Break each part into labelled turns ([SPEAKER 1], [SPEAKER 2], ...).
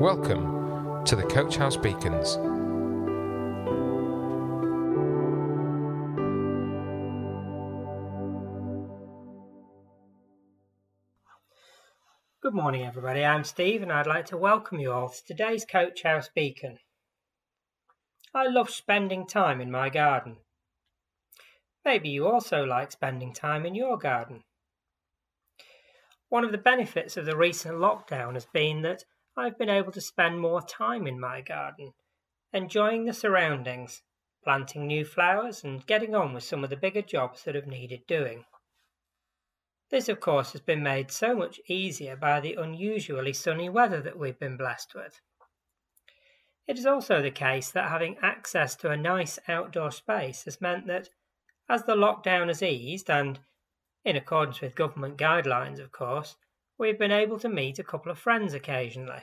[SPEAKER 1] Welcome to the Coach House Beacons.
[SPEAKER 2] Good morning, everybody. I'm Steve, and I'd like to welcome you all to today's Coach House Beacon. I love spending time in my garden. Maybe you also like spending time in your garden. One of the benefits of the recent lockdown has been that I've been able to spend more time in my garden, enjoying the surroundings, planting new flowers, and getting on with some of the bigger jobs that have needed doing. This, of course, has been made so much easier by the unusually sunny weather that we've been blessed with. It is also the case that having access to a nice outdoor space has meant that, as the lockdown has eased, and in accordance with government guidelines, of course, we've been able to meet a couple of friends occasionally.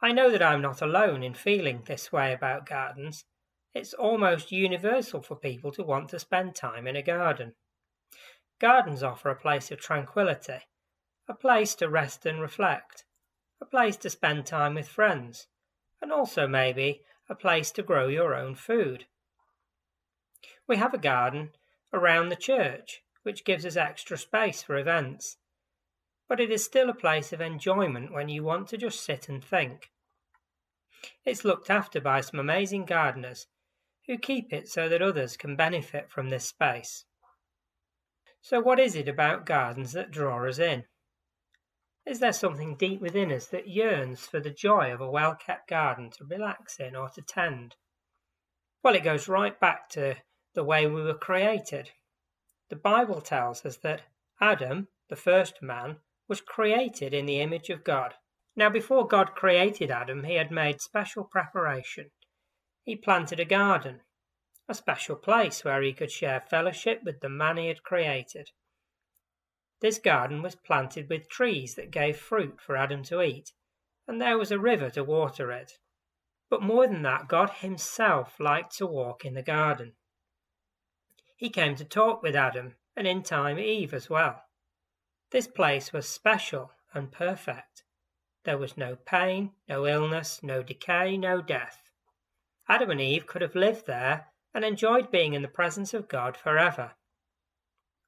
[SPEAKER 2] I know that I'm not alone in feeling this way about gardens. It's almost universal for people to want to spend time in a garden. Gardens offer a place of tranquility, a place to rest and reflect, a place to spend time with friends, and also maybe a place to grow your own food. We have a garden around the church, which gives us extra space for events, but it is still a place of enjoyment when you want to just sit and think. It's looked after by some amazing gardeners who keep it so that others can benefit from this space. So, what is it about gardens that draw us in? Is there something deep within us that yearns for the joy of a well kept garden to relax in or to tend? Well, it goes right back to the way we were created. The Bible tells us that Adam, the first man, was created in the image of God. Now, before God created Adam, he had made special preparation. He planted a garden, a special place where he could share fellowship with the man he had created. This garden was planted with trees that gave fruit for Adam to eat, and there was a river to water it. But more than that, God Himself liked to walk in the garden. He came to talk with Adam, and in time Eve as well. This place was special and perfect. There was no pain, no illness, no decay, no death. Adam and Eve could have lived there and enjoyed being in the presence of God forever.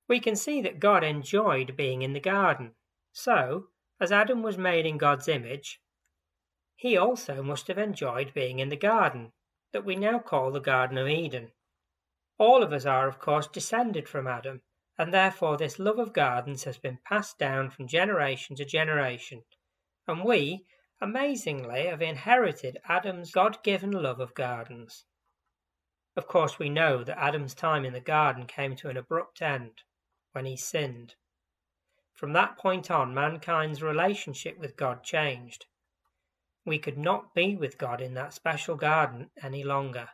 [SPEAKER 2] We can see that God enjoyed being in the garden. So, as Adam was made in God's image, he also must have enjoyed being in the garden that we now call the Garden of Eden. All of us are, of course, descended from Adam, and therefore this love of gardens has been passed down from generation to generation, and we, amazingly, have inherited Adam's God given love of gardens. Of course, we know that Adam's time in the garden came to an abrupt end when he sinned. From that point on, mankind's relationship with God changed. We could not be with God in that special garden any longer.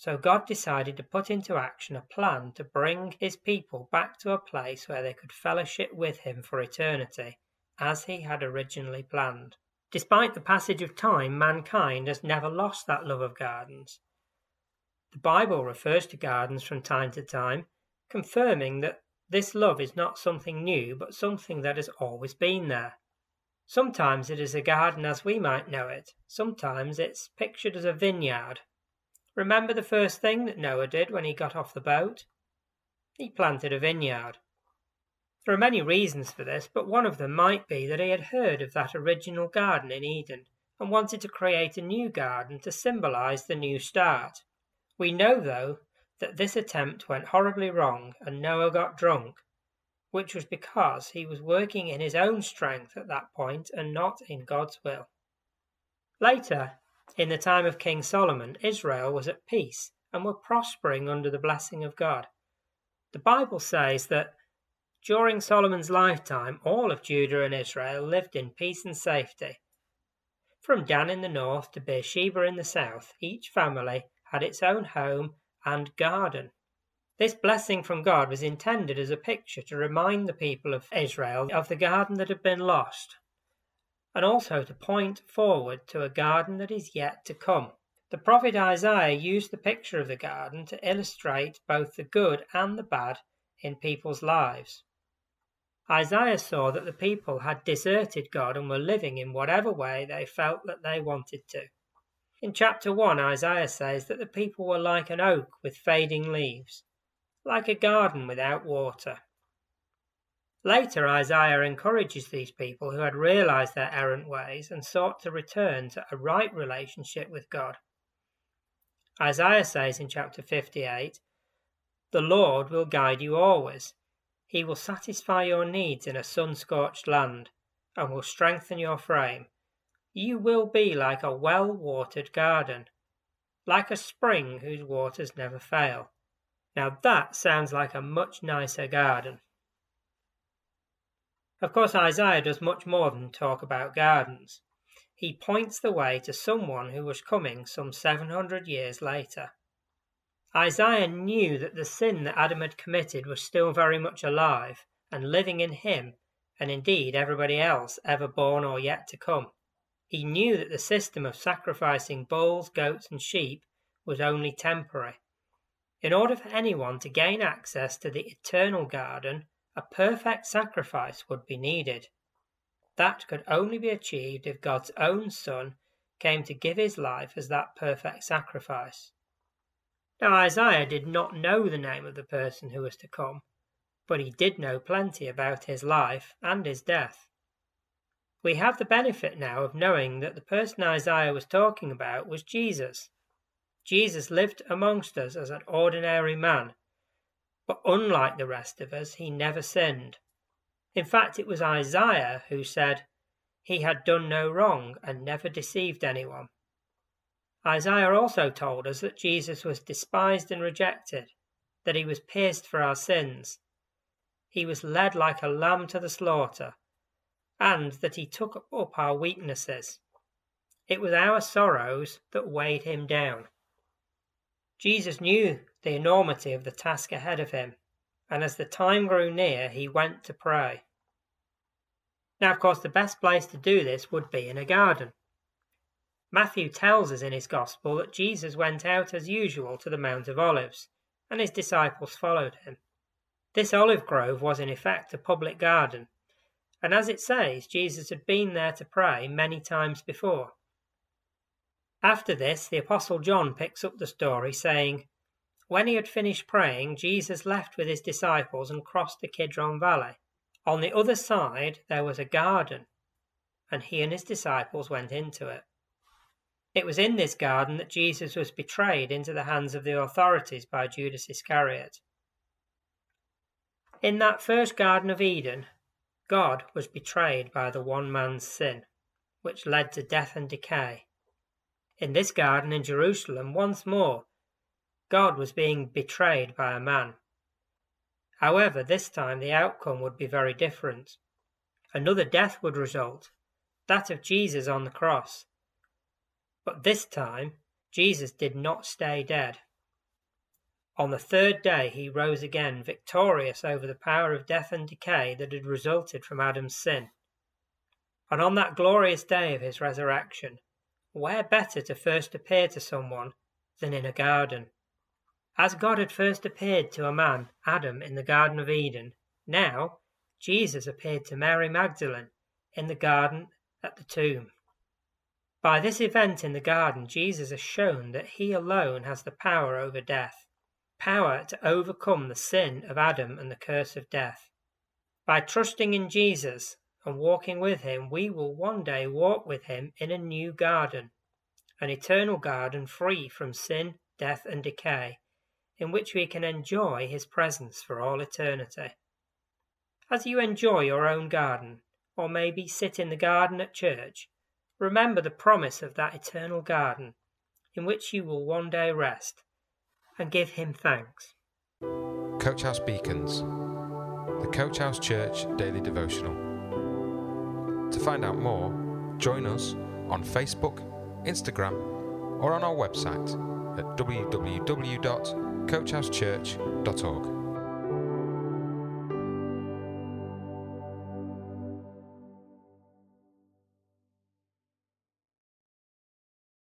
[SPEAKER 2] So God decided to put into action a plan to bring his people back to a place where they could fellowship with him for eternity, as he had originally planned. Despite the passage of time, mankind has never lost that love of gardens. The Bible refers to gardens from time to time, confirming that this love is not something new, but something that has always been there. Sometimes it is a garden as we might know it, sometimes it's pictured as a vineyard. Remember the first thing that Noah did when he got off the boat? He planted a vineyard. There are many reasons for this, but one of them might be that he had heard of that original garden in Eden and wanted to create a new garden to symbolize the new start. We know, though, that this attempt went horribly wrong and Noah got drunk, which was because he was working in his own strength at that point and not in God's will. Later, in the time of King Solomon, Israel was at peace and were prospering under the blessing of God. The Bible says that during Solomon's lifetime, all of Judah and Israel lived in peace and safety. From Dan in the north to Beersheba in the south, each family had its own home and garden. This blessing from God was intended as a picture to remind the people of Israel of the garden that had been lost, and also to point forward to a garden that is yet to come. The prophet Isaiah used the picture of the garden to illustrate both the good and the bad in people's lives. Isaiah saw that the people had deserted God and were living in whatever way they felt that they wanted to. In chapter 1, Isaiah says that the people were like an oak with fading leaves, like a garden without water. Later, Isaiah encourages these people who had realized their errant ways and sought to return to a right relationship with God. Isaiah says in chapter 58 The Lord will guide you always he will satisfy your needs in a sun scorched land and will strengthen your frame. You will be like a well watered garden, like a spring whose waters never fail. Now that sounds like a much nicer garden. Of course, Isaiah does much more than talk about gardens. He points the way to someone who was coming some 700 years later. Isaiah knew that the sin that Adam had committed was still very much alive and living in him, and indeed everybody else ever born or yet to come. He knew that the system of sacrificing bulls, goats, and sheep was only temporary. In order for anyone to gain access to the eternal garden, a perfect sacrifice would be needed. That could only be achieved if God's own Son came to give his life as that perfect sacrifice. Now Isaiah did not know the name of the person who was to come, but he did know plenty about his life and his death. We have the benefit now of knowing that the person Isaiah was talking about was Jesus. Jesus lived amongst us as an ordinary man, but unlike the rest of us, he never sinned. In fact, it was Isaiah who said, He had done no wrong and never deceived anyone. Isaiah also told us that Jesus was despised and rejected, that he was pierced for our sins, he was led like a lamb to the slaughter, and that he took up our weaknesses. It was our sorrows that weighed him down. Jesus knew the enormity of the task ahead of him, and as the time grew near, he went to pray. Now, of course, the best place to do this would be in a garden. Matthew tells us in his Gospel that Jesus went out as usual to the Mount of Olives, and his disciples followed him. This olive grove was in effect a public garden, and as it says, Jesus had been there to pray many times before. After this, the Apostle John picks up the story, saying, When he had finished praying, Jesus left with his disciples and crossed the Kidron Valley. On the other side there was a garden, and he and his disciples went into it. It was in this garden that Jesus was betrayed into the hands of the authorities by Judas Iscariot. In that first Garden of Eden, God was betrayed by the one man's sin, which led to death and decay. In this garden in Jerusalem, once more, God was being betrayed by a man. However, this time the outcome would be very different. Another death would result, that of Jesus on the cross, but this time, Jesus did not stay dead. On the third day, he rose again, victorious over the power of death and decay that had resulted from Adam's sin. And on that glorious day of his resurrection, where better to first appear to someone than in a garden? As God had first appeared to a man, Adam, in the Garden of Eden, now Jesus appeared to Mary Magdalene in the garden at the tomb. By this event in the garden, Jesus has shown that he alone has the power over death, power to overcome the sin of Adam and the curse of death. By trusting in Jesus and walking with him, we will one day walk with him in a new garden, an eternal garden free from sin, death, and decay, in which we can enjoy his presence for all eternity. As you enjoy your own garden, or maybe sit in the garden at church, Remember the promise of that eternal garden in which you will one day rest and give Him thanks.
[SPEAKER 1] Coach House Beacons, the Coach House Church Daily Devotional. To find out more, join us on Facebook, Instagram, or on our website at www.coachhousechurch.org.